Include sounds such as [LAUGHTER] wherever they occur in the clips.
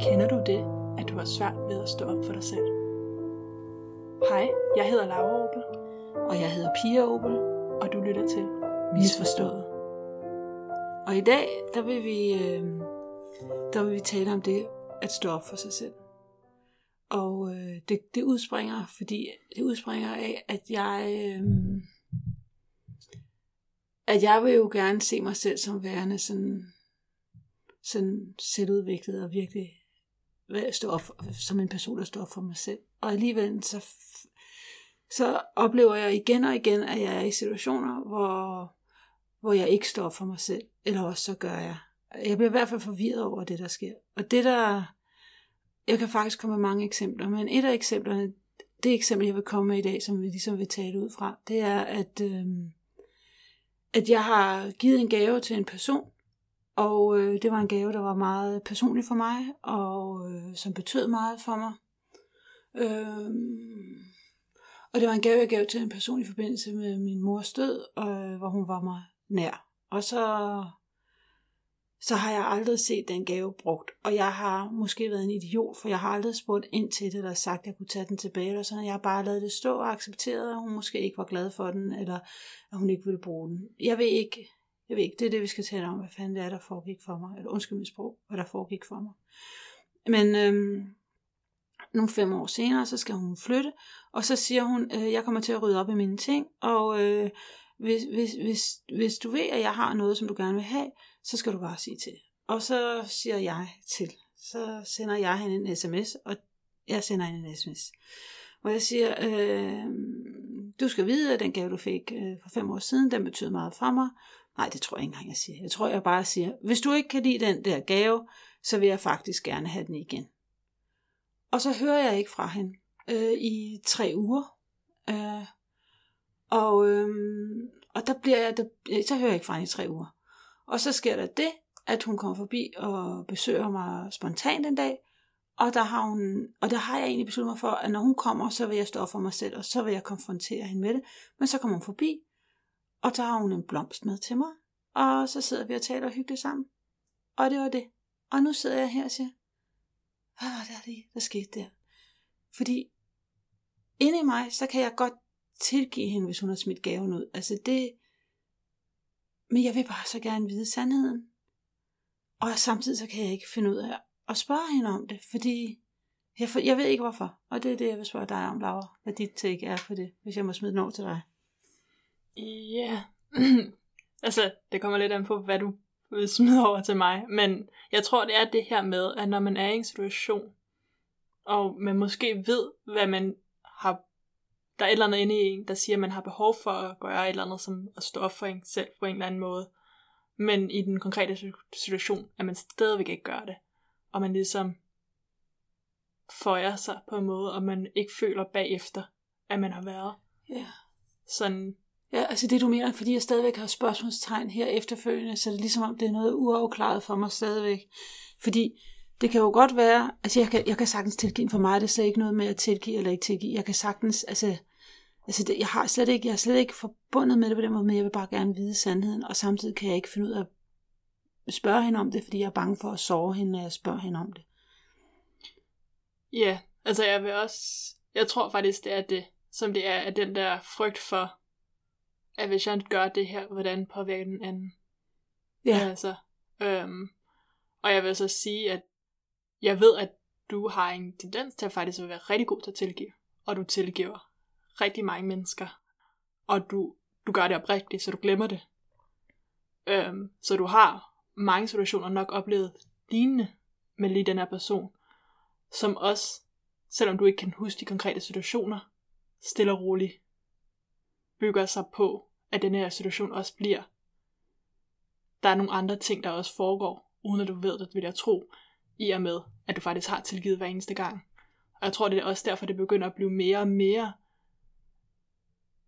Kender du det, at du har svært ved at stå op for dig selv? Hej, jeg hedder Laura Opel, Og jeg hedder Pia Opel. og du lytter til Misforstået. Og i dag, der vil vi, øh, der vil vi tale om det at stå op for sig selv. Og øh, det, det udspringer, fordi det udspringer af, at jeg, øh, at jeg vil jo gerne se mig selv som værende sådan, sådan selvudviklet og virkelig stå op, for- som en person, der står op for mig selv. Og alligevel så, så oplever jeg igen og igen, at jeg er i situationer, hvor, hvor jeg ikke står op for mig selv. Eller også så gør jeg. Jeg bliver i hvert fald forvirret over det, der sker. Og det der... Jeg kan faktisk komme med mange eksempler, men et af eksemplerne, det eksempel, jeg vil komme med i dag, som vi ligesom vil tale ud fra, det er, at, øh, at jeg har givet en gave til en person, og øh, det var en gave, der var meget personlig for mig, og øh, som betød meget for mig. Øh, og det var en gave, jeg gav til en person i forbindelse med min mors død, øh, hvor hun var mig nær. Og så, så har jeg aldrig set den gave brugt. Og jeg har måske været en idiot, for jeg har aldrig spurgt ind til det, eller sagt, at jeg kunne tage den tilbage. Eller sådan. Jeg har bare lavet det stå og accepteret, at hun måske ikke var glad for den, eller at hun ikke ville bruge den. Jeg ved ikke, jeg ved ikke, det er det, vi skal tale om, hvad fanden det er, der foregik for mig. Eller undskyld mit sprog, hvad der foregik for mig. Men øhm, nogle fem år senere, så skal hun flytte, og så siger hun, øh, jeg kommer til at rydde op i mine ting, og øh, hvis, hvis, hvis, hvis du ved, at jeg har noget, som du gerne vil have, så skal du bare sige til. Og så siger jeg til. Så sender jeg hende en sms, og jeg sender hende en sms. Hvor jeg siger, øh, du skal vide, at den gave, du fik øh, for fem år siden, den betød meget for mig. Nej, det tror jeg ikke engang, jeg siger. Jeg tror, jeg bare siger, hvis du ikke kan lide den der gave, så vil jeg faktisk gerne have den igen. Og så hører jeg ikke fra hende øh, i tre uger. Øh, og, øh, og der bliver jeg, der, så hører jeg ikke fra hende i tre uger. Og så sker der det, at hun kommer forbi og besøger mig spontant en dag, og der har hun, og der har jeg egentlig besluttet mig for, at når hun kommer, så vil jeg stå for mig selv, og så vil jeg konfrontere hende med det. Men så kommer hun forbi, og der har hun en blomst med til mig, og så sidder vi og taler og hyggeligt sammen. Og det var det. Og nu sidder jeg her og siger, hvad var det, der, der skete der? Fordi inde i mig, så kan jeg godt tilgive hende, hvis hun har smidt gaven ud. Altså det, men jeg vil bare så gerne vide sandheden. Og samtidig så kan jeg ikke finde ud af at spørge hende om det, fordi jeg, for, jeg ved ikke hvorfor. Og det er det, jeg vil spørge dig om, Laura. Hvad dit take er på det, hvis jeg må smide den over til dig. Ja, [CLEARS THROAT] altså det kommer lidt an på, hvad du vil smide over til mig, men jeg tror, det er det her med, at når man er i en situation, og man måske ved, hvad man har, der er et eller andet inde i en, der siger, at man har behov for at gøre et eller andet, som at stå op for en selv på en eller anden måde, men i den konkrete situ- situation, at man stadigvæk ikke gør det, og man ligesom føjer sig på en måde, og man ikke føler bagefter, at man har været Ja. sådan Ja, altså det du mener, fordi jeg stadigvæk har spørgsmålstegn her efterfølgende, så er det ligesom om det er noget uafklaret for mig stadigvæk. Fordi det kan jo godt være, altså jeg kan, jeg kan sagtens tilgive, for mig er det slet ikke noget med at tilgive eller ikke tilgive. Jeg kan sagtens, altså, altså det, jeg har slet ikke, jeg er slet ikke forbundet med det på den måde, men jeg vil bare gerne vide sandheden, og samtidig kan jeg ikke finde ud af at spørge hende om det, fordi jeg er bange for at sove hende, når jeg spørger hende om det. Ja, altså jeg vil også, jeg tror faktisk, det er det, som det er, at den der frygt for, at hvis jeg gør det her, hvordan påvirker den anden. Ja, Altså, øhm, og jeg vil så sige, at jeg ved, at du har en tendens til at faktisk at være rigtig god til at tilgive, og du tilgiver rigtig mange mennesker, og du, du gør det oprigtigt, så du glemmer det. Øhm, så du har mange situationer nok oplevet lignende med lige den her person, som også, selvom du ikke kan huske de konkrete situationer, stille og roligt bygger sig på, at den her situation også bliver. Der er nogle andre ting, der også foregår, uden at du ved det, vil jeg tro, i og med, at du faktisk har tilgivet hver eneste gang. Og jeg tror, det er også derfor, det begynder at blive mere og mere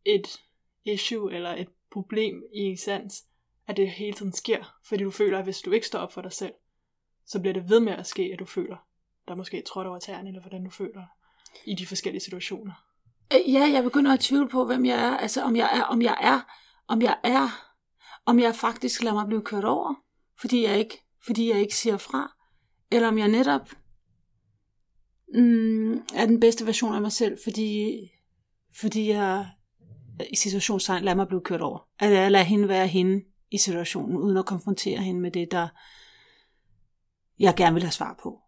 et issue eller et problem i essens, at det hele tiden sker, fordi du føler, at hvis du ikke står op for dig selv, så bliver det ved med at ske, at du føler, der måske trådt over tæerne, eller hvordan du føler i de forskellige situationer. Øh, ja, jeg begynder at tvivle på, hvem jeg er. Altså, om jeg er, om jeg er, om jeg er, om jeg faktisk lader mig blive kørt over, fordi jeg ikke, fordi jeg ikke siger fra, eller om jeg netop mm, er den bedste version af mig selv, fordi, fordi jeg i situationstegn lader mig blive kørt over. At jeg lader hende være hende i situationen, uden at konfrontere hende med det, der jeg gerne vil have svar på.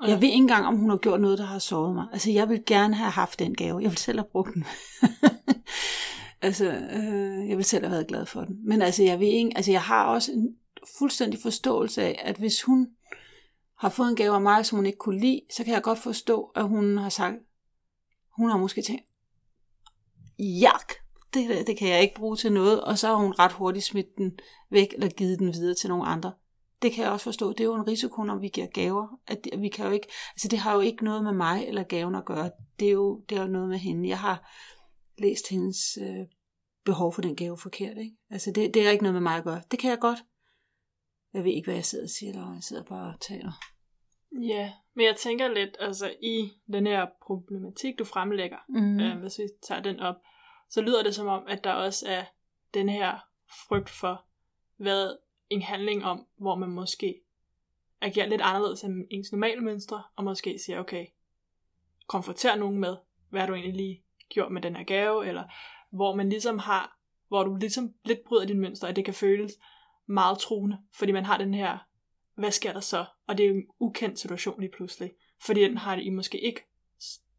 Og jeg ved ikke engang, om hun har gjort noget, der har såret mig. Altså, jeg vil gerne have haft den gave. Jeg vil selv have brugt den. [LAUGHS] altså, øh, jeg vil selv have været glad for den. Men altså, jeg ved ikke, altså, jeg har også en fuldstændig forståelse af, at hvis hun har fået en gave af mig, som hun ikke kunne lide, så kan jeg godt forstå, at hun har sagt, hun har måske tænkt, jak, det, det kan jeg ikke bruge til noget, og så har hun ret hurtigt smidt den væk, eller givet den videre til nogle andre. Det kan jeg også forstå. Det er jo en risiko, når vi giver gaver. At vi kan jo ikke, altså det har jo ikke noget med mig eller gaven at gøre. Det er jo, det er jo noget med hende. Jeg har læst hendes øh, behov for den gave forkert. Ikke? Altså det, det er ikke noget med mig at gøre. Det kan jeg godt. Jeg ved ikke, hvad jeg sidder og siger, eller jeg sidder bare og taler. Ja, men jeg tænker lidt, altså i den her problematik, du fremlægger, mm. øh, hvis vi tager den op, så lyder det som om, at der også er den her frygt for, hvad en handling om, hvor man måske agerer lidt anderledes end ens normale mønstre, og måske siger, okay, konfronter nogen med, hvad du egentlig lige gjort med den her gave, eller hvor man ligesom har, hvor du ligesom lidt bryder din mønster, at det kan føles meget truende, fordi man har den her, hvad sker der så? Og det er jo en ukendt situation lige pludselig, fordi den har det I måske ikke,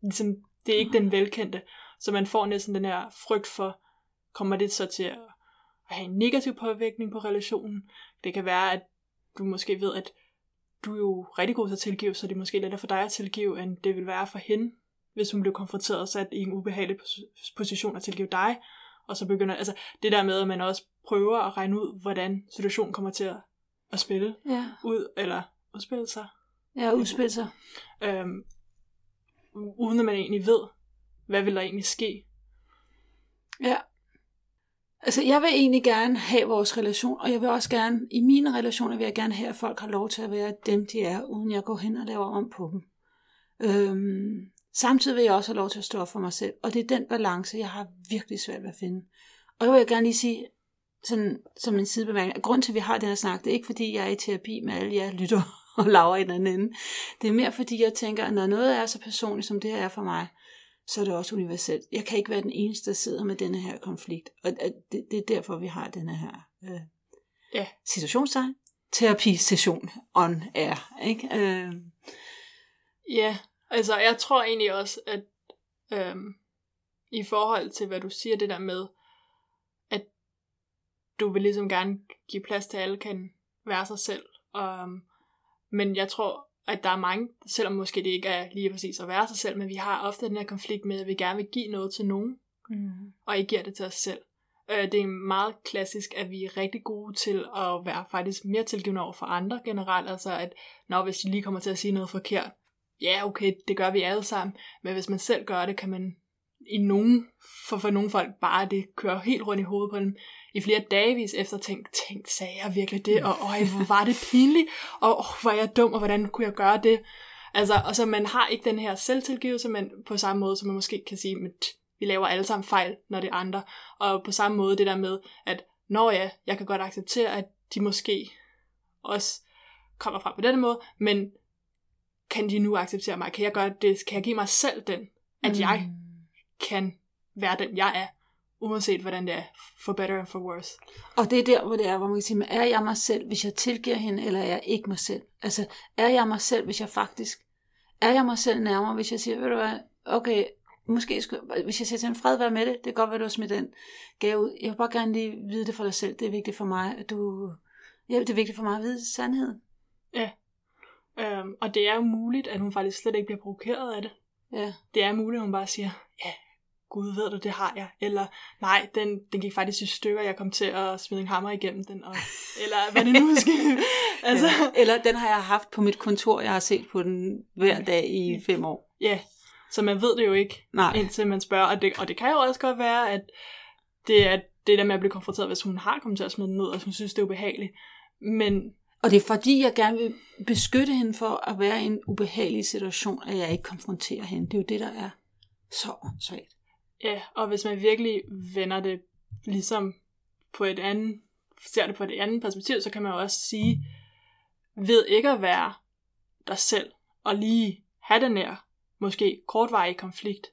ligesom, det er ikke den velkendte, så man får næsten den her frygt for, kommer det så til at have en negativ påvirkning på relationen. Det kan være, at du måske ved, at du er jo rigtig god til at tilgive, så det er måske lettere for dig at tilgive, end det vil være for hende, hvis hun blev konfronteret og sat i en ubehagelig position at tilgive dig. Og så begynder, altså det der med, at man også prøver at regne ud, hvordan situationen kommer til at, at spille ja. ud, eller udspille sig. Ja, udspille sig. Øhm, uden at man egentlig ved, hvad vil der egentlig ske. Ja. Altså, jeg vil egentlig gerne have vores relation, og jeg vil også gerne, i mine relationer vil jeg gerne have, at folk har lov til at være dem, de er, uden jeg går hen og laver om på dem. Øhm, samtidig vil jeg også have lov til at stå for mig selv, og det er den balance, jeg har virkelig svært ved at finde. Og jeg vil gerne lige sige, sådan, som en sidebemærkning, at grund til, at vi har den her snak, det er ikke fordi, jeg er i terapi med alle jer lytter [LAUGHS] og laver i den anden ende. Det er mere fordi, jeg tænker, at når noget er så personligt, som det her er for mig, så er det også universelt. Jeg kan ikke være den eneste, der sidder med denne her konflikt. Og det, det er derfor, vi har denne her øh, ja. situationstegn. Terapisession on air. Ikke? Øh. Ja, altså jeg tror egentlig også, at øh, i forhold til, hvad du siger, det der med, du vil ligesom gerne give plads til, at alle kan være sig selv. Um, men jeg tror at der er mange, selvom måske det ikke er lige præcis at være sig selv, men vi har ofte den her konflikt med, at vi gerne vil give noget til nogen, mm. og ikke giver det til os selv. Øh, det er meget klassisk, at vi er rigtig gode til at være faktisk mere tilgivende over for andre generelt, altså at når hvis de lige kommer til at sige noget forkert, ja okay, det gør vi alle sammen, men hvis man selv gør det, kan man i nogen, for, for nogle folk bare det kører helt rundt i hovedet på dem i flere dagevis efter tænk, tænk, sagde jeg virkelig det, og øj, hvor var det pinligt, og åh, hvor jeg dum, og hvordan kunne jeg gøre det? Altså, og så man har ikke den her selvtilgivelse, men på samme måde, som man måske kan sige, at vi laver alle sammen fejl, når det er andre. Og på samme måde det der med, at når ja, jeg kan godt acceptere, at de måske også kommer fra på den måde, men kan de nu acceptere mig? Kan jeg gøre det? Kan jeg give mig selv den, at mm. jeg kan være den, jeg er, uanset hvordan det er, for better and for worse. Og det er der, hvor det er, hvor man kan sige, er jeg mig selv, hvis jeg tilgiver hende, eller er jeg ikke mig selv? Altså, er jeg mig selv, hvis jeg faktisk, er jeg mig selv nærmere, hvis jeg siger, ved du hvad, okay, måske skal, hvis jeg siger til en fred, vær med det, det kan godt være, du har smidt den gave ud. Jeg vil bare gerne lige vide det for dig selv. Det er vigtigt for mig, at du, ja, det er vigtigt for mig at vide sandheden. Ja. Øhm, og det er jo muligt, at hun faktisk slet ikke bliver provokeret af det. Ja. Det er muligt, at hun bare siger, ja, gud ved du, det har jeg. Eller, nej, den, den gik faktisk i stykker, jeg kom til at smide en hammer igennem den. Og, eller hvad det nu [LAUGHS] skal. altså. Ja. Eller den har jeg haft på mit kontor, jeg har set på den hver dag i fem år. Ja, så man ved det jo ikke, nej. indtil man spørger. Og det, og det kan jo også godt være, at det er det der med at blive konfronteret, hvis hun har kommet til at smide den ned, og hun synes, det er ubehageligt. Men og det er fordi, jeg gerne vil beskytte hende for at være i en ubehagelig situation, at jeg ikke konfronterer hende. Det er jo det, der er så svagt. Ja, og hvis man virkelig vender det ligesom på et andet ser det på det andet perspektiv, så kan man jo også sige, ved ikke at være dig selv, og lige have den her, måske kortvarige konflikt,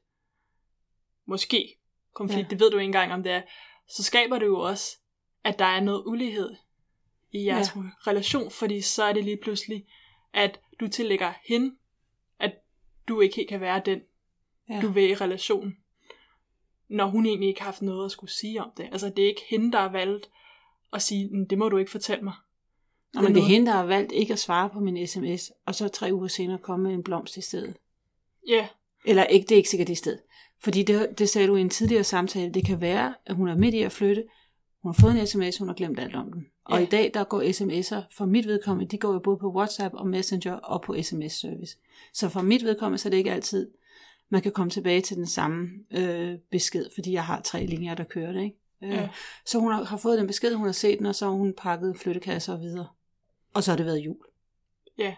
måske konflikt, ja. det ved du ikke engang om det er, så skaber det jo også, at der er noget ulighed i jeres ja. relation, fordi så er det lige pludselig, at du tillægger hende, at du ikke helt kan være den, ja. du vil i relationen, når hun egentlig ikke har haft noget at skulle sige om det. Altså det er ikke hende, der har valgt at sige, det må du ikke fortælle mig. Og Men det er hende, der har valgt ikke at svare på min sms, og så tre uger senere komme med en blomst i stedet. Ja. Yeah. Eller ikke, det er ikke sikkert i stedet. Fordi det, det sagde du i en tidligere samtale, det kan være, at hun er midt i at flytte, hun har fået en sms, hun har glemt alt om den. Og ja. i dag, der går sms'er, for mit vedkommende, de går jo både på WhatsApp og Messenger og på sms-service. Så for mit vedkommende, så er det ikke altid, man kan komme tilbage til den samme øh, besked, fordi jeg har tre linjer, der kører det. Ikke? Øh, ja. Så hun har, har fået den besked, hun har set den, og så har hun pakket flyttekasser og videre. Og så har det været jul. Ja.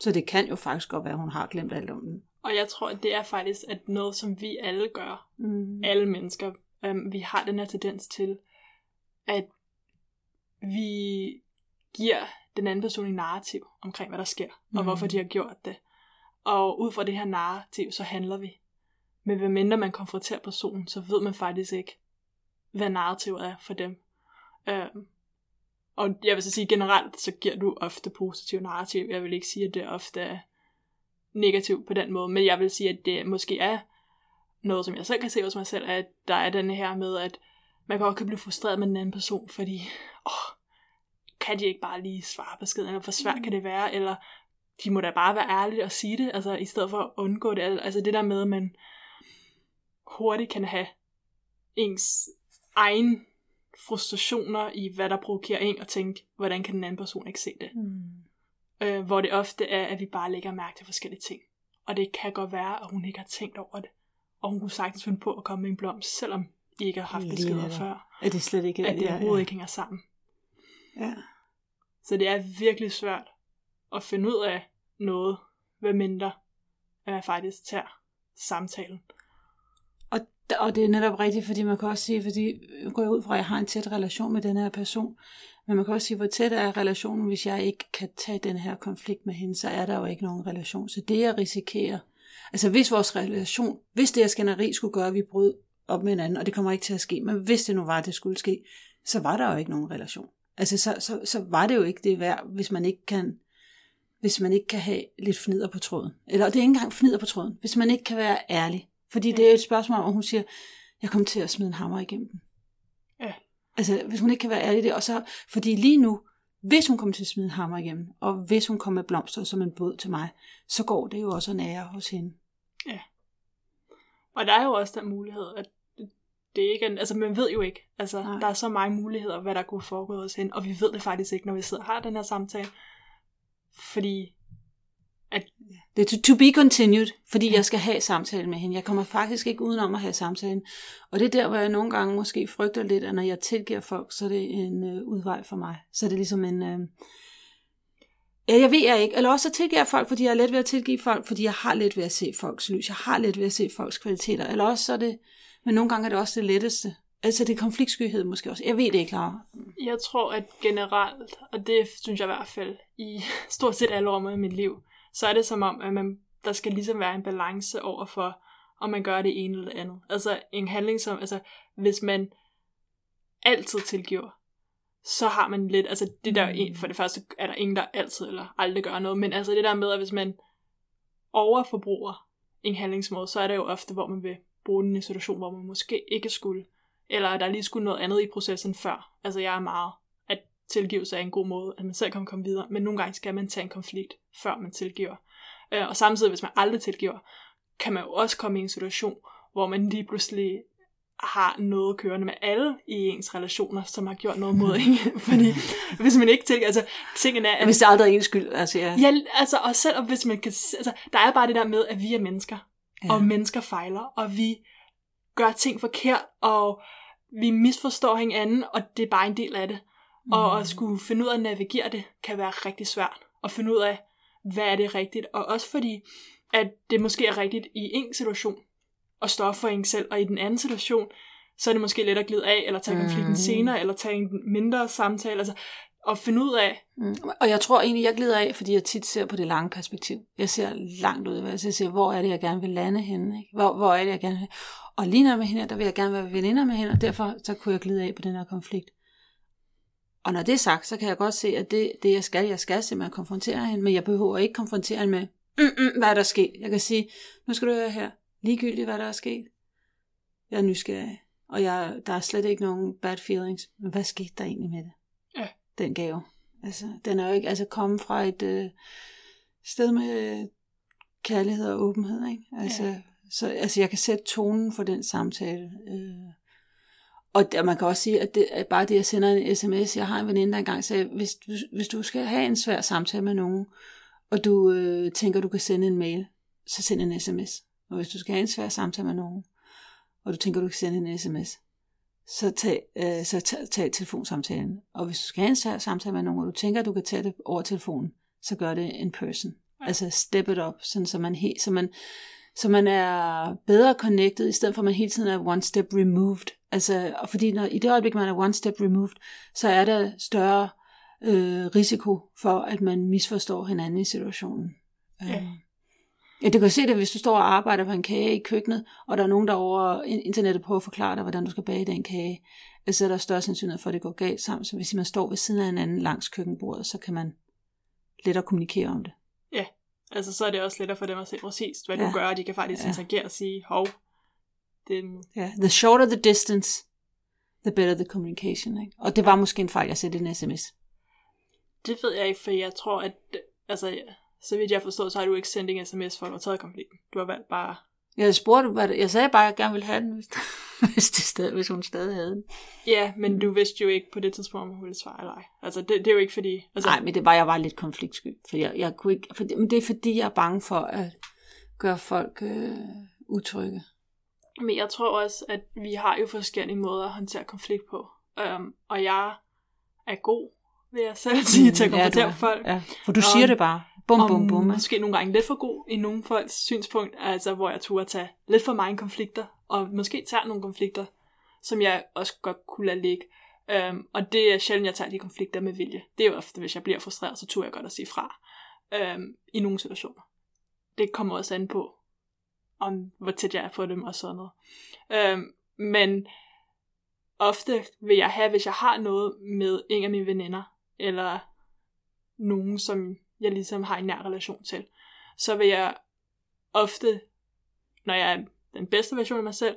Så det kan jo faktisk godt være, at hun har glemt alt om den. Og jeg tror, at det er faktisk at noget, som vi alle gør. Mm. Alle mennesker. Um, vi har den her tendens til, at vi giver den anden person en narrativ omkring, hvad der sker, mm. og hvorfor de har gjort det. Og ud fra det her narrativ, så handler vi. Men hvad mindre man konfronterer personen, så ved man faktisk ikke, hvad narrativet er for dem. Um, og jeg vil så sige generelt, så giver du ofte positiv narrativ. Jeg vil ikke sige, at det ofte er negativt på den måde, men jeg vil sige, at det måske er noget, som jeg selv kan se hos mig selv, at der er den her med, at man kan også blive frustreret med den anden person, fordi, åh, kan de ikke bare lige svare beskeden, eller hvor svært mm. kan det være, eller de må da bare være ærlige og sige det, altså i stedet for at undgå det. Altså det der med, at man hurtigt kan have ens egen frustrationer i, hvad der provokerer en, og tænke, hvordan kan den anden person ikke se det. Mm. Øh, hvor det ofte er, at vi bare lægger mærke til forskellige ting. Og det kan godt være, at hun ikke har tænkt over det. Og hun kunne sagtens finde på at komme med en blomst, selvom I ikke har haft beskeder før. Er det slet ikke At det overhovedet ja. ikke hænger sammen. Ja. Så det er virkelig svært at finde ud af noget, hvad mindre at man faktisk tager samtalen. Og, og det er netop rigtigt, fordi man kan også sige, fordi jeg går ud fra, at jeg har en tæt relation med den her person, men man kan også sige, hvor tæt er relationen, hvis jeg ikke kan tage den her konflikt med hende, så er der jo ikke nogen relation. Så det jeg risikerer, altså hvis vores relation, hvis det her skænderi skulle gøre, at vi brød op med hinanden, og det kommer ikke til at ske, men hvis det nu var, at det skulle ske, så var der jo ikke nogen relation. Altså så, så, så var det jo ikke det værd, hvis man ikke kan hvis man ikke kan have lidt fnider på tråden. Eller det er ikke engang fnider på tråden. Hvis man ikke kan være ærlig. Fordi ja. det er et spørgsmål om, at hun siger, jeg kommer til at smide en hammer igennem den. Ja. Altså, hvis hun ikke kan være ærlig det, og så, fordi lige nu, hvis hun kommer til at smide en hammer igennem, og hvis hun kommer med blomster som en båd til mig, så går det jo også nære hos hende. Ja. Og der er jo også den mulighed, at det er ikke en, altså man ved jo ikke, altså Nej. der er så mange muligheder, hvad der kunne foregå hos hende, og vi ved det faktisk ikke, når vi sidder og har den her samtale, fordi at... Det er to, to be continued, fordi ja. jeg skal have samtalen med hende. Jeg kommer faktisk ikke udenom at have samtalen. Og det er der, hvor jeg nogle gange måske frygter lidt, at når jeg tilgiver folk, så er det en øh, udvej for mig. Så er det ligesom en... Øh... Ja, jeg ved jeg ikke. Eller også så tilgiver jeg folk, fordi jeg har let ved at tilgive folk, fordi jeg har let ved at se folks lys. Jeg har let ved at se folks kvaliteter. Eller også så er det... Men nogle gange er det også det letteste. Altså det er konfliktskyhed måske også. Jeg ved det ikke, Clara. Jeg tror, at generelt, og det synes jeg i hvert fald i [LAUGHS] stort set alle år i mit liv, så er det som om, at man, der skal ligesom være en balance over for, om man gør det ene eller det andet. Altså en handling som, altså hvis man altid tilgiver, så har man lidt, altså det der, en, for det første er der ingen, der altid eller aldrig gør noget, men altså det der med, at hvis man overforbruger en handlingsmåde, så er det jo ofte, hvor man vil bruge den i en situation, hvor man måske ikke skulle, eller der lige skulle noget andet i processen før. Altså jeg er meget tilgivelse er en god måde, at man selv kan komme videre, men nogle gange skal man tage en konflikt, før man tilgiver. Øh, og samtidig, hvis man aldrig tilgiver, kan man jo også komme i en situation, hvor man lige pludselig har noget kørende med alle i ens relationer, som har gjort noget mod [LAUGHS] en. Fordi hvis man ikke tilgiver, altså tingene er... At, hvis det aldrig er ens skyld, altså ja. Ja, altså og selvom hvis man kan... Altså, der er bare det der med, at vi er mennesker, ja. og mennesker fejler, og vi gør ting forkert, og vi misforstår hinanden, og det er bare en del af det. Mm. Og at skulle finde ud af at navigere det, kan være rigtig svært. At finde ud af, hvad er det rigtigt. Og også fordi, at det måske er rigtigt i en situation at stå op for en selv, og i den anden situation, så er det måske let at glide af, eller tage konflikten Mm. senere, eller tage en mindre samtale, altså at finde ud af, Mm. Og jeg tror egentlig, jeg glider af, fordi jeg tit ser på det lange perspektiv. Jeg ser langt ud, altså jeg ser, hvor er det, jeg gerne vil lande henne, ikke? Hvor, hvor er det, jeg gerne vil... Og lige når med hende, der vil jeg gerne være veninder med hende, og derfor så kunne jeg glide af på den her konflikt. Og når det er sagt, så kan jeg godt se, at det, det jeg skal, jeg skal simpelthen konfrontere hende, men jeg behøver ikke konfrontere hende med, mm, mm, hvad er der sket? Jeg kan sige, nu skal du høre her, ligegyldigt hvad der er sket. Jeg er nysgerrig, og jeg, der er slet ikke nogen bad feelings. Men hvad skete der egentlig med det? Ja. Den gave. Altså, den er jo ikke altså kommet fra et øh, sted med kærlighed og åbenhed, ikke? Altså, Ja. Så, altså, jeg kan sætte tonen for den samtale. Øh. Og der, man kan også sige, at det bare det, jeg sender en sms. Jeg har en veninde, der engang sagde, hvis, hvis, hvis du skal have en svær samtale med nogen, og du øh, tænker, du kan sende en mail, så send en sms. Og hvis du skal have en svær samtale med nogen, og du tænker, du kan sende en sms, så tag, øh, så tag, tag telefonsamtalen. Og hvis du skal have en svær samtale med nogen, og du tænker, du kan tage det over telefonen, så gør det in person. Altså step it up, sådan så man, he, så man, så man er bedre connected, i stedet for at man hele tiden er one step removed. Altså, og fordi når, i det øjeblik, man er one step removed, så er der større øh, risiko for, at man misforstår hinanden i situationen. Ja. Øh, Ja, du kan se det, hvis du står og arbejder på en kage i køkkenet, og der er nogen, der over in- internettet prøver at forklare dig, hvordan du skal bage den kage. Så er der større sandsynlighed for, at det går galt sammen. Så hvis man står ved siden af hinanden langs køkkenbordet, så kan man lettere kommunikere om det. Altså så er det også lettere for dem at se præcis, hvad ja. Du gør, og de kan faktisk Ja. interagere og sige, hov, det, Ja, the shorter the distance, the better the communication. Ikke? Og det var måske en fejl, jeg sætte en sms. det ved jeg ikke, for jeg tror, at, altså, så vidt jeg forstår, så har du ikke sendt en sms for, at du har taget konflikten. Du har valgt bare, Jeg spurgte, hvad det, jeg sagde bare, at jeg gerne ville have den, hvis, [LAUGHS] hvis, det stadig, hvis hun stadig havde den. ja, men du vidste jo ikke på det tidspunkt, om hun ville svare eller ej. Altså, det, det er jo ikke fordi, altså, Nej, men det var jeg var lidt konfliktsky. For jeg, jeg kunne ikke, for, men det er fordi, jeg er bange for at gøre folk øh, utrygge. Men jeg tror også, at vi har jo forskellige måder at håndtere konflikt på. Um, og jeg er god, vil jeg selv [LAUGHS] sige, til at Mm, Ja, konfrontere er. folk. Ja, for du Og- siger det bare. Bum, bum, bum. måske nogle gange lidt for god i nogle folks synspunkt, altså hvor jeg turde tage lidt for mange konflikter, og måske tager nogle konflikter, som jeg også godt kunne lade ligge. Um, og det er sjældent, jeg tager de konflikter med vilje. Det er jo ofte, hvis jeg bliver frustreret, så turde jeg godt at sige fra um, i nogle situationer. Det kommer også an på, om hvor tæt jeg er på dem og sådan noget. Um, men ofte vil jeg have, hvis jeg har noget med en af mine veninder, eller nogen, som jeg ligesom har en nær relation til, så vil jeg ofte, når jeg er den bedste version af mig selv,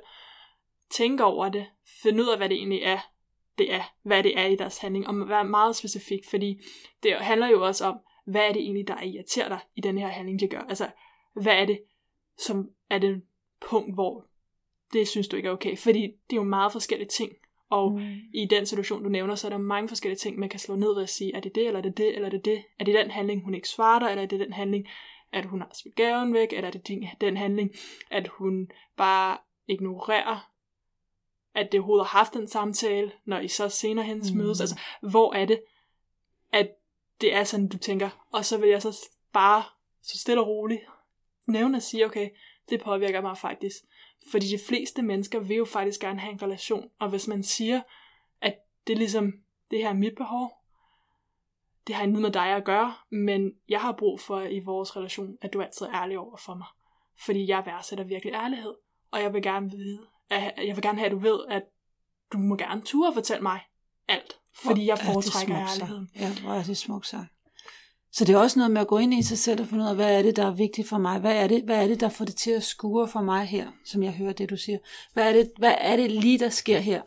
tænke over det, finde ud af, hvad det egentlig er, det er, hvad det er i deres handling, og være meget specifik, fordi det handler jo også om, hvad er det egentlig, der irriterer dig i den her handling, de gør. Altså, hvad er det, som er det punkt, hvor det synes du ikke er okay, fordi det er jo meget forskellige ting, og Mm. i den situation, du nævner, så er der mange forskellige ting, man kan slå ned ved at sige, er det det, eller er det det, eller er det det? Er det den handling, hun ikke svarer dig, eller er det den handling, at hun har smidt gaven væk, eller er det den- den handling, at hun bare ignorerer, at det overhovedet har haft en samtale, når I så senere hendes Mm. mødes. Altså, hvor er det, at det er sådan, du tænker. Og så vil jeg så bare så stille og roligt nævne og sige, okay, det påvirker mig faktisk. Fordi de fleste mennesker vil jo faktisk gerne have en relation. Og hvis man siger, at det er ligesom, det her er mit behov, det har intet med dig at gøre, men jeg har brug for i vores relation, at du altid er ærlig over for mig. Fordi jeg værdsætter virkelig ærlighed. Og jeg vil gerne vide, at jeg vil gerne have, at du ved, at du må gerne ture og fortælle mig alt. Fordi jeg er foretrækker ærligheden. Ja, hvor er det smukt sagt. Så det er også noget med at gå ind i sig selv og finde ud af, hvad er det, der er vigtigt for mig? Hvad er det, hvad er det der får det til at skure for mig her, som jeg hører det, du siger? Hvad er det, hvad er det lige, der sker her?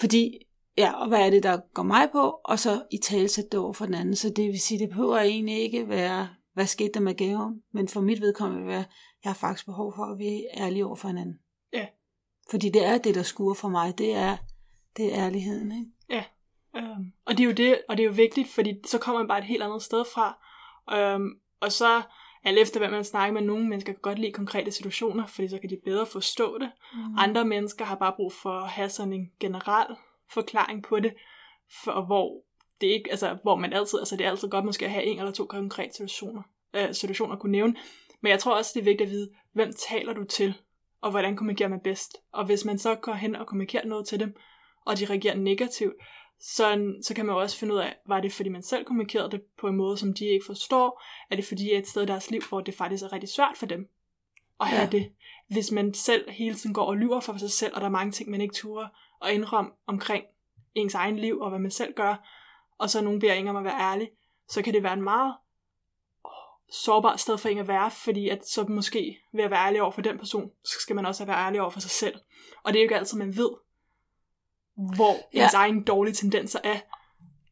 Fordi, ja, og hvad er det, der går mig på? Og så i talsæt det over for den anden. Så det vil sige, det behøver egentlig ikke være, hvad skete der med gaven? Men for mit vedkommende vil være, jeg har faktisk behov for, at vi er ærlige over for hinanden. Ja. Fordi det er det, der skuer for mig. Det er, det er ærligheden, ikke? Øhm, og det er jo det, og det er jo vigtigt, fordi så kommer man bare et helt andet sted fra. Øhm, og så alt efter, hvad man snakker med, nogle mennesker kan godt lide konkrete situationer, fordi så kan de bedre forstå det. Mm. Andre mennesker har bare brug for at have sådan en generel forklaring på det, for hvor det ikke, altså, hvor man altid, altså det er altid godt måske at have en eller to konkrete situationer, øh, situationer at kunne nævne. Men jeg tror også, det er vigtigt at vide, hvem taler du til, og hvordan kommunikerer man bedst. Og hvis man så går hen og kommunikerer noget til dem, og de reagerer negativt, så, så kan man jo også finde ud af, var det fordi man selv kommunikerede det på en måde, som de ikke forstår? Er det fordi er et sted i deres liv, hvor det faktisk er rigtig svært for dem at have ja. det? Hvis man selv hele tiden går og lyver for sig selv, og der er mange ting, man ikke turer og indrømme omkring ens egen liv og hvad man selv gør, og så nogen beder en om at være ærlig, så kan det være en meget sårbart sted for en at være, fordi at så måske ved at være ærlig over for den person, så skal man også være ærlig over for sig selv. Og det er jo ikke altid, man ved, hvor ja. ens egen dårlige tendenser er.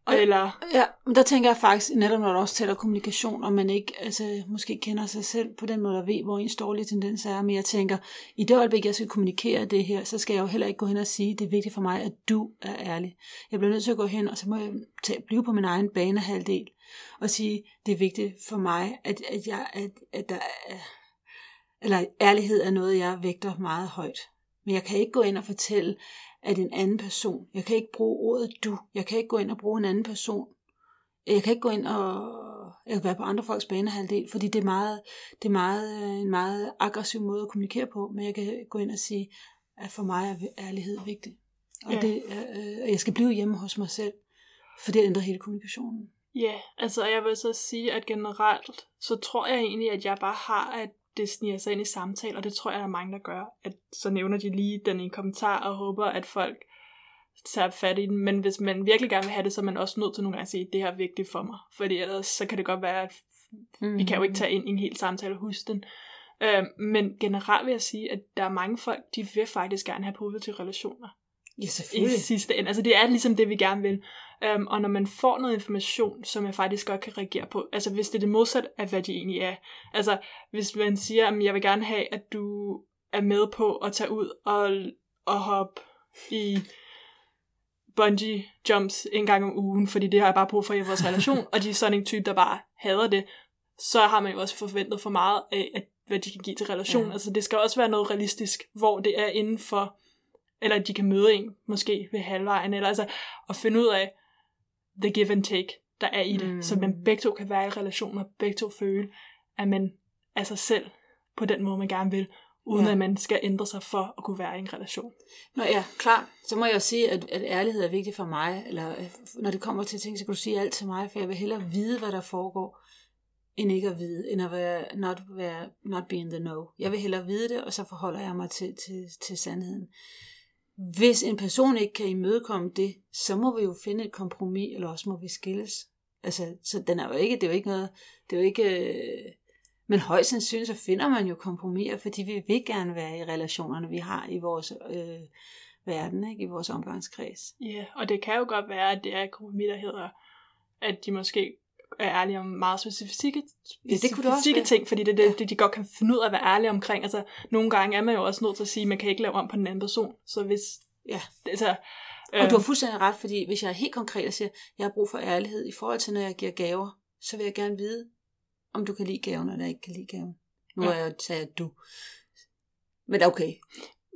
Eller... Ja, men der tænker jeg faktisk, netop når du også tæller kommunikation, og man ikke altså, måske kender sig selv på den måde, der ved, hvor ens dårlige tendenser er, men jeg tænker, i det øjeblik, jeg skal kommunikere det her, så skal jeg jo heller ikke gå hen og sige, det er vigtigt for mig, at du er ærlig. Jeg bliver nødt til at gå hen, og så må jeg tage, blive på min egen banehalvdel, og sige, det er vigtigt for mig, at, at, jeg, at, at der er, eller ærlighed er noget, jeg vægter meget højt. Men jeg kan ikke gå ind og fortælle, at en anden person, jeg kan ikke bruge ordet du, jeg kan ikke gå ind og bruge en anden person, jeg kan ikke gå ind og jeg kan være på andre folks banehalvdel, fordi det er, meget, det er meget, en meget aggressiv måde at kommunikere på, men jeg kan gå ind og sige, at for mig er ærlighed vigtig. Og ja. det, øh, jeg skal blive hjemme hos mig selv, for det ændrer hele kommunikationen. Ja, altså jeg vil så sige, at generelt, så tror jeg egentlig, at jeg bare har, at det sniger sig ind i samtaler, og det tror jeg, der er mange, der gør. At så nævner de lige den i en kommentar, og håber, at folk tager fat i den. Men hvis man virkelig gerne vil have det, så er man også nødt til nogle gange at sige, det her er vigtigt for mig. Fordi ellers så kan det godt være, at mm. vi kan jo ikke tage ind i en hel samtale og huske den. Øh, men generelt vil jeg sige, at der er mange folk, de vil faktisk gerne have positive relationer. Ja, selvfølgelig. I sidste ende. Altså det er ligesom det, vi gerne vil. Um, og når man får noget information, som jeg faktisk godt kan reagere på, altså hvis det er det modsatte af, hvad de egentlig er. Altså hvis man siger, at jeg vil gerne have, at du er med på at tage ud og, og hoppe i bungee jumps en gang om ugen, fordi det har jeg bare brug for i vores relation, [LAUGHS] og de er sådan en type, der bare hader det, så har man jo også forventet for meget af, at, hvad de kan give til relationen. Ja. Altså det skal også være noget realistisk, hvor det er inden for eller at de kan møde en, måske ved halvvejen, eller altså at finde ud af the give and take, der er i det, mm. så man begge to kan være i relation, og begge to føle, at man er sig selv på den måde, man gerne vil, uden ja. at man skal ændre sig for at kunne være i en relation. Nå ja, klar. Så må jeg sige, at, at ærlighed er vigtigt for mig, eller øh, når det kommer til ting, så kan du sige alt til mig, for jeg vil hellere vide, hvad der foregår, end ikke at vide, end at være not, være, not be in the know. Jeg vil hellere vide det, og så forholder jeg mig til, til, til sandheden. Hvis en person ikke kan imødekomme det, så må vi jo finde et kompromis, eller også må vi skilles. Altså, så den er jo ikke, det er jo ikke noget, det er jo ikke, øh, men højst sandsynligt så finder man jo kompromiser, fordi vi vil gerne være i relationerne, vi har i vores øh, verden, ikke? i vores omgangskreds. Ja, yeah, og det kan jo godt være, at det er et kompromis, der hedder, at de måske er ærlige om meget specifikke, ja, det kunne specifikke det ting, fordi det er det, ja. det, de godt kan finde ud af at være ærlige omkring. Altså, nogle gange er man jo også nødt til at sige, at man kan ikke lave om på den anden person. Så hvis... Ja. Altså, og du har øhm, fuldstændig ret, fordi hvis jeg er helt konkret og siger, at jeg har brug for ærlighed i forhold til, når jeg giver gaver, så vil jeg gerne vide, om du kan lide gaven, eller ikke kan lide gaven. Nu ja. er jeg taget du. Men okay.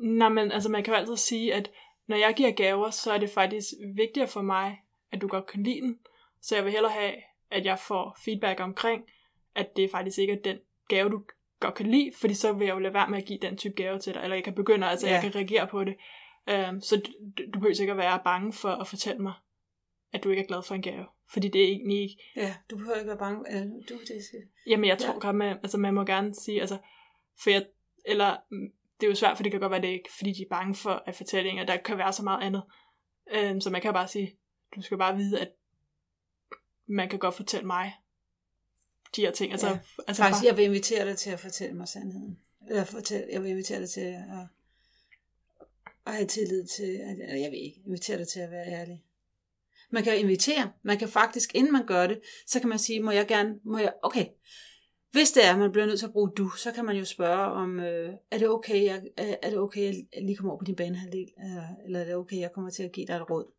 Nej, men altså man kan jo altid sige, at når jeg giver gaver, så er det faktisk vigtigere for mig, at du godt kan lide den. Så jeg vil hellere have, at jeg får feedback omkring, at det faktisk ikke er den gave, du godt kan lide, fordi så vil jeg jo lade være med at give den type gave til dig, eller jeg kan begynde, altså ja. jeg kan reagere på det. Um, så du, du behøver ikke at være bange for at fortælle mig, at du ikke er glad for en gave. Fordi det er egentlig ikke... Ja, du behøver ikke være bange. Eller, du, det skal... Jamen, jeg tror ja. godt, man, altså, man må gerne sige, altså, for jeg, eller, mm, det er jo svært, for det kan godt være, det ikke, fordi de er bange for at fortællinger, der kan være så meget andet. Um, så man kan bare sige, du skal bare vide, at man kan godt fortælle mig de her ting. Altså, ja. altså Faktisk, bare... jeg vil invitere dig til at fortælle mig sandheden. Eller fortælle, jeg vil invitere dig til at, at have tillid til, at, eller jeg vil ikke, invitere dig til at være ærlig. Man kan invitere, man kan faktisk, inden man gør det, så kan man sige, må jeg gerne, må jeg, okay, hvis det er, at man bliver nødt til at bruge du, så kan man jo spørge om, øh, er det okay, jeg, er det okay, jeg lige kommer over på din banehalvdel, eller, eller er det okay, jeg kommer til at give dig et råd?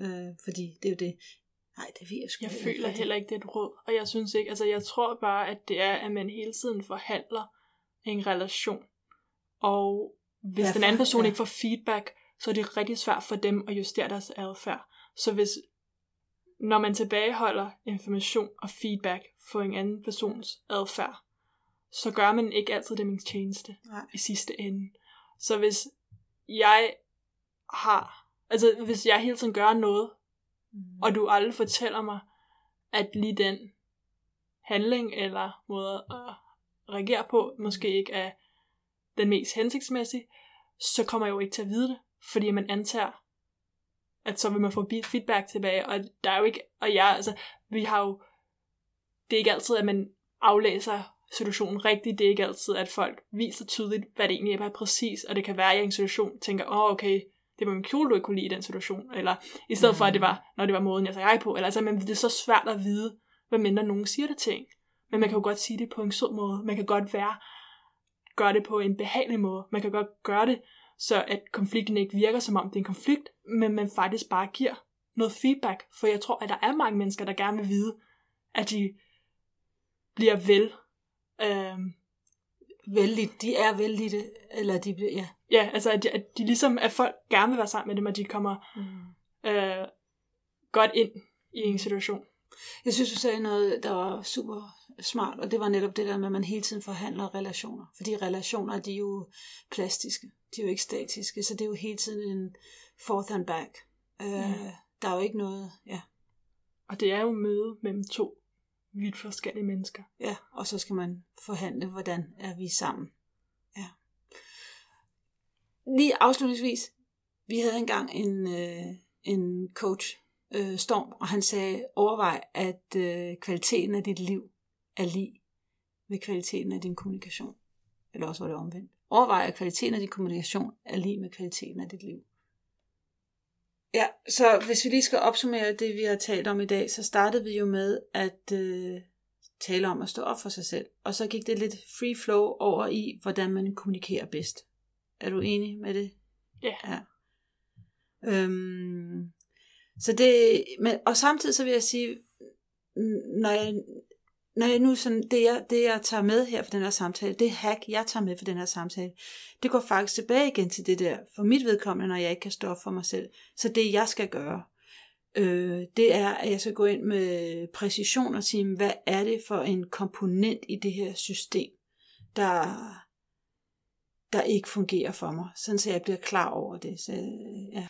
Øh, fordi det er jo det, Nej, det ved jeg sgu Jeg ikke føler heller ikke, det er et råd. Og jeg synes ikke, altså jeg tror bare, at det er, at man hele tiden forhandler en relation. Og hvis ja, den anden person ja. ikke får feedback, så er det rigtig svært for dem at justere deres adfærd. Så hvis, når man tilbageholder information og feedback for en anden persons adfærd, så gør man ikke altid det min tjeneste Nej. i sidste ende. Så hvis jeg har, altså hvis jeg hele tiden gør noget. Mm. og du aldrig fortæller mig, at lige den handling eller måde at reagere på, måske ikke er den mest hensigtsmæssige, så kommer jeg jo ikke til at vide det, fordi man antager, at så vil man få feedback tilbage, og der er jo ikke, og jeg, altså, vi har jo, det er ikke altid, at man aflæser situationen rigtigt, det er ikke altid, at folk viser tydeligt, hvad det egentlig er præcis, og det kan være, at jeg i en situation tænker, åh, oh, okay, det var min kjole, du ikke kunne lide i den situation, eller i stedet for, at det var, når det var måden, jeg sagde hej på, eller altså, men det er så svært at vide, hvad mindre nogen siger det ting. Men man kan jo godt sige det på en sød måde, man kan godt være, gøre det på en behagelig måde, man kan godt gøre det, så at konflikten ikke virker som om det er en konflikt, men man faktisk bare giver noget feedback, for jeg tror, at der er mange mennesker, der gerne vil vide, at de bliver vel, øh, Vældig, de er vældige, eller de bliver, ja ja, altså at de, at de ligesom, at folk gerne vil være sammen med dem, og de kommer Mm. øh, godt ind i en situation. Jeg synes, du sagde noget, der var super smart, og det var netop det der med, at man hele tiden forhandler relationer. Fordi relationer, de er jo plastiske. De er jo ikke statiske, så det er jo hele tiden en forth and back. Øh, Ja. Der er jo ikke noget, ja, Og det er jo møde mellem to vidt forskellige mennesker. ja, og så skal man forhandle, hvordan er vi sammen. Ja. Lige afslutningsvis, vi havde engang en, øh, en coach, øh, Storm, og han sagde, overvej, at øh, kvaliteten af dit liv er lige med kvaliteten af din kommunikation. Eller også var det omvendt. Overvej, at kvaliteten af din kommunikation er lige med kvaliteten af dit liv. Ja, så hvis vi lige skal opsummere det, vi har talt om i dag, så startede vi jo med at øh, tale om at stå op for sig selv. Og så gik det lidt free flow over i, hvordan man kommunikerer bedst. Er du enig med det? Ja. ja. Øhm, så det, men, og samtidig så vil jeg sige, når jeg, når jeg nu sådan, det jeg, det jeg tager med her for den her samtale, det hack, jeg tager med for den her samtale, det går faktisk tilbage igen til det der, for mit vedkommende, når jeg ikke kan stå for mig selv. Så det jeg skal gøre, øh, det er, at jeg skal gå ind med præcision og sige, hvad er det for en komponent i det her system, der, der ikke fungerer for mig, sådan så jeg bliver klar over det. Så, ja.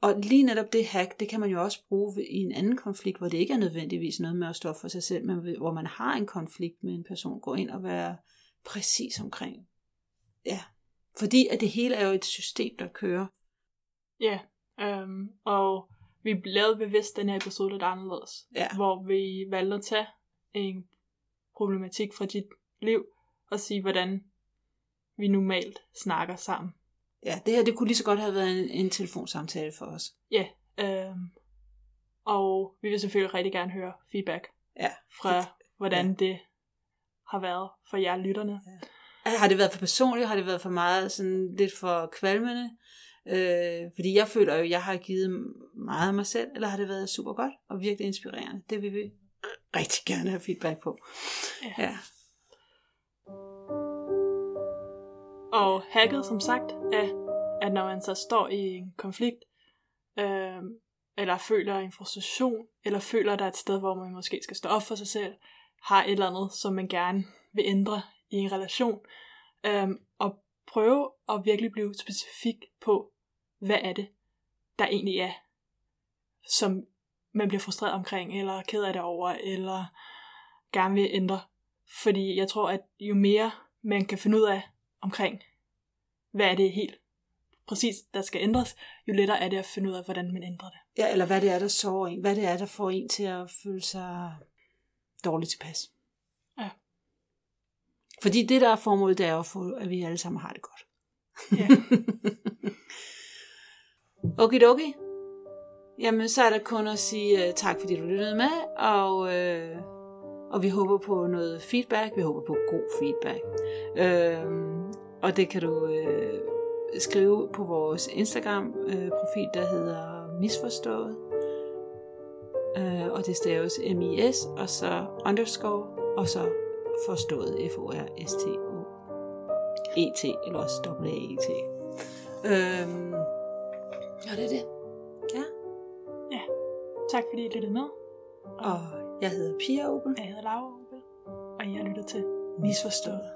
Og lige netop det hack, det kan man jo også bruge i en anden konflikt, hvor det ikke er nødvendigvis noget med at stå for sig selv, men hvor man har en konflikt med en person, gå ind og være præcis omkring. Ja, fordi at det hele er jo et system, der kører. Ja, øhm, og vi lavede bevidst den her episode lidt anderledes. Ja. Hvor vi valgte at tage en problematik fra dit liv, og sige, hvordan vi normalt snakker sammen. Ja, det her det kunne lige så godt have været en, en telefonsamtale for os. Ja, øhm, og vi vil selvfølgelig rigtig gerne høre feedback Ja. fra, hvordan ja. det har været for jer lytterne. Har det været for personligt? Har det været for meget sådan lidt for kvalmende? Øh, fordi jeg føler jo, at jeg har givet meget af mig selv, eller har det været super godt og virkelig inspirerende? Det vil vi rigtig gerne have feedback på. Ja. ja. Og hacket, som sagt, er, at når man så står i en konflikt, øh, eller føler en frustration, eller føler, at der er et sted, hvor man måske skal stå op for sig selv, har et eller andet, som man gerne vil ændre i en relation, øh, og prøve at virkelig blive specifik på, hvad er det, der egentlig er, som man bliver frustreret omkring, eller ked af det over, eller gerne vil ændre. Fordi jeg tror, at jo mere man kan finde ud af omkring, hvad er det helt præcis, der skal ændres, jo lettere er det at finde ud af, hvordan man ændrer det. ja, eller hvad det er, der sover en. Hvad det er, der får en til at føle sig dårligt tilpas. Ja. Fordi det, der er formålet, det er at, få, at vi alle sammen har det godt. Ja. [LAUGHS] Okidoki. Jamen, så er der kun at sige uh, tak, fordi du lyttede med, og, uh, og vi håber på noget feedback. Vi håber på god feedback. Uh, og det kan du uh, skrive på vores Instagram-profil, der hedder Misforstået. Uh, og det staves M-I-S, og så underscore, og så forstået, F-O-R-S-T-O. E-T, eller også W-A-E-T. Øhm, ja, det er det. Ja. Tak fordi I lyttede med. Og jeg hedder Pia Opel. Jeg hedder Laura Opel, og jeg lytter til Misforstået.